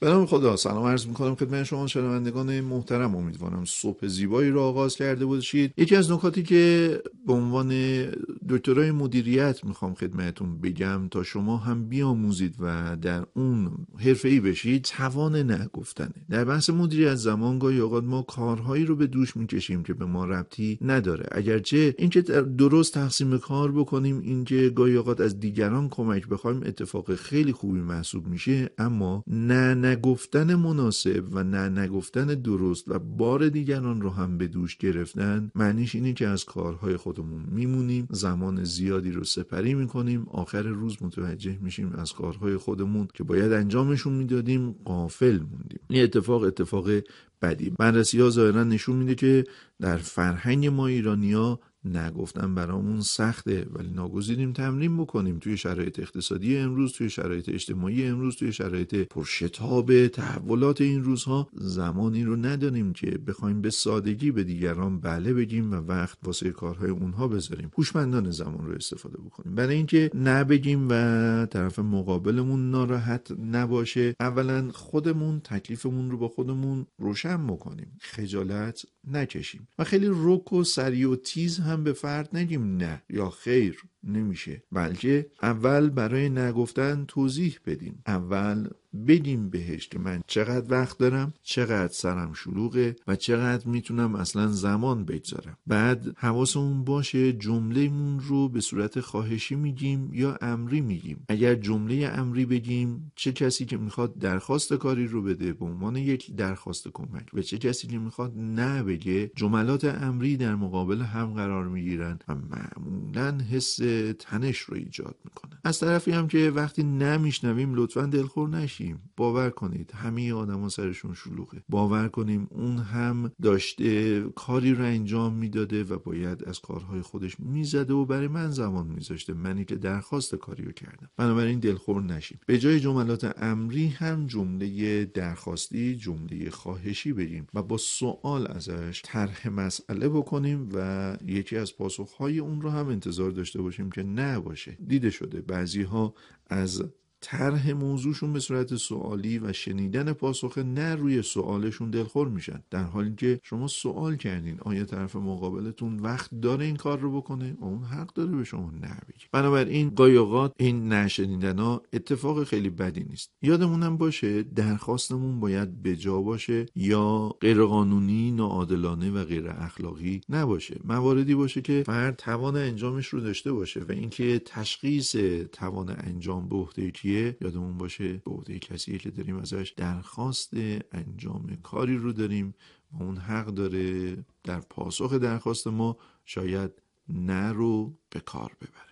به نام خدا. سلام عرض می‌کنم خدمت شما شنوندگان محترم. امیدوارم صبح زیبایی را آغاز کرده باشید. یکی از نکاتی که به عنوان دکترای مدیریت می‌خوام خدمتتون بگم تا شما هم بیاموزید و در اون ای بشید توان نگفتنه. در بحث مدیریت زمان گاهی اوقات ما کارهایی رو به دوش می‌کشیم که به ما ربطی نداره. اگرچه اینکه درست تقسیم کار بکنیم اینکه گاهی اوقات از دیگران کمک بخوایم اتفاق خیلی خوبی محسوب میشه اما نه نگفتن مناسب و نه نگفتن درست و بار دیگران رو هم به دوش گرفتن معنیش اینه که از کارهای خودمون میمونیم زمان زیادی رو سپری می‌کنیم آخر روز متوجه میشیم از کارهای خودمون که باید انجامشون می‌دادیم قافل موندیم. این اتفاق اتفاق بدی. بررسی ها ظاهرا نشون میده که در فرهنگ ما ایرانیا نگفتن برامون سخته ولی ناگزیریم تمرین بکنیم. توی شرایط اقتصادی امروز توی شرایط اجتماعی امروز توی شرایط پرشتاب تحولات این روزها زمانی رو نداریم که بخوایم به سادگی به دیگران بله بگیم و وقت واسه کارهای اونها بذاریم. هوشمندانه زمان رو استفاده بکنیم. برای اینکه نبگیم و طرف مقابلمون ناراحت نباشه اولا خودمون تکلیفمون رو با خودمون روشن بکنیم. خجالت نکشیم. و خیلی رک و سریع و تیز هم به فرد نگیم نه یا خیر. نمیشه. بلکه اول برای نگفتن توضیح بدیم. اول بگیم بهش که من چقدر وقت دارم چقدر سرم شلوغه و چقدر می‌تونم اصلا زمان بگذارم. بعد حواسمون باشه جملهمون رو به صورت خواهشی میگیم یا امری میگیم. اگر جمله امری بگیم چه کسی که می‌خواد درخواست کاری رو بده به عنوان یک درخواست کمک و چه کسی که می‌خواد نه بگه جملات امری در مقابل هم قرار می‌گیرن و معمولا حس تنش رو ایجاد می‌کنه. از طرفی هم که وقتی نمیشنویم لطفا دلخور نشیم. باور کنید همه آدما سرشون شلوغه. باور کنیم اون هم داشته کاری رو انجام می‌داده و باید از کارهای خودش می‌زده و برای من زمان میذاشته. منی که درخواست کاری رو کردم. بنابراین دلخور نشیم. به جای جملات امری هم جمله درخواستی جمله خواهشی بگیم و با سوال ازش طرح مسئله بکنیم و یکی از پاسخهای اون رو هم انتظار داشته باشیم. که نباشه. دیده شده بعضی ها از طرح موضوعشون به صورت سوالی و شنیدن پاسخ نه روی سوالشون دلخور میشن. در حالی که شما سوال کردین آیا طرف مقابلتون وقت داره این کار رو بکنه؟ اون حق داره به شما نبگه بنابراین قایقات این نشنیدن ها اتفاق خیلی بدی نیست. یادمونم باشه درخواستمون باید بجا باشه یا غیرقانونی ناعادلانه و غیر اخلاقی نباشه. مواردی باشه که فرد توان انجامش رو داشته باشه و اینکه تشخیص توان انجام به یادمون باشه به عهده کسی که داریم ازش درخواست انجام کاری رو داریم و اون حق داره در پاسخ درخواست ما شاید نه رو به کار ببره.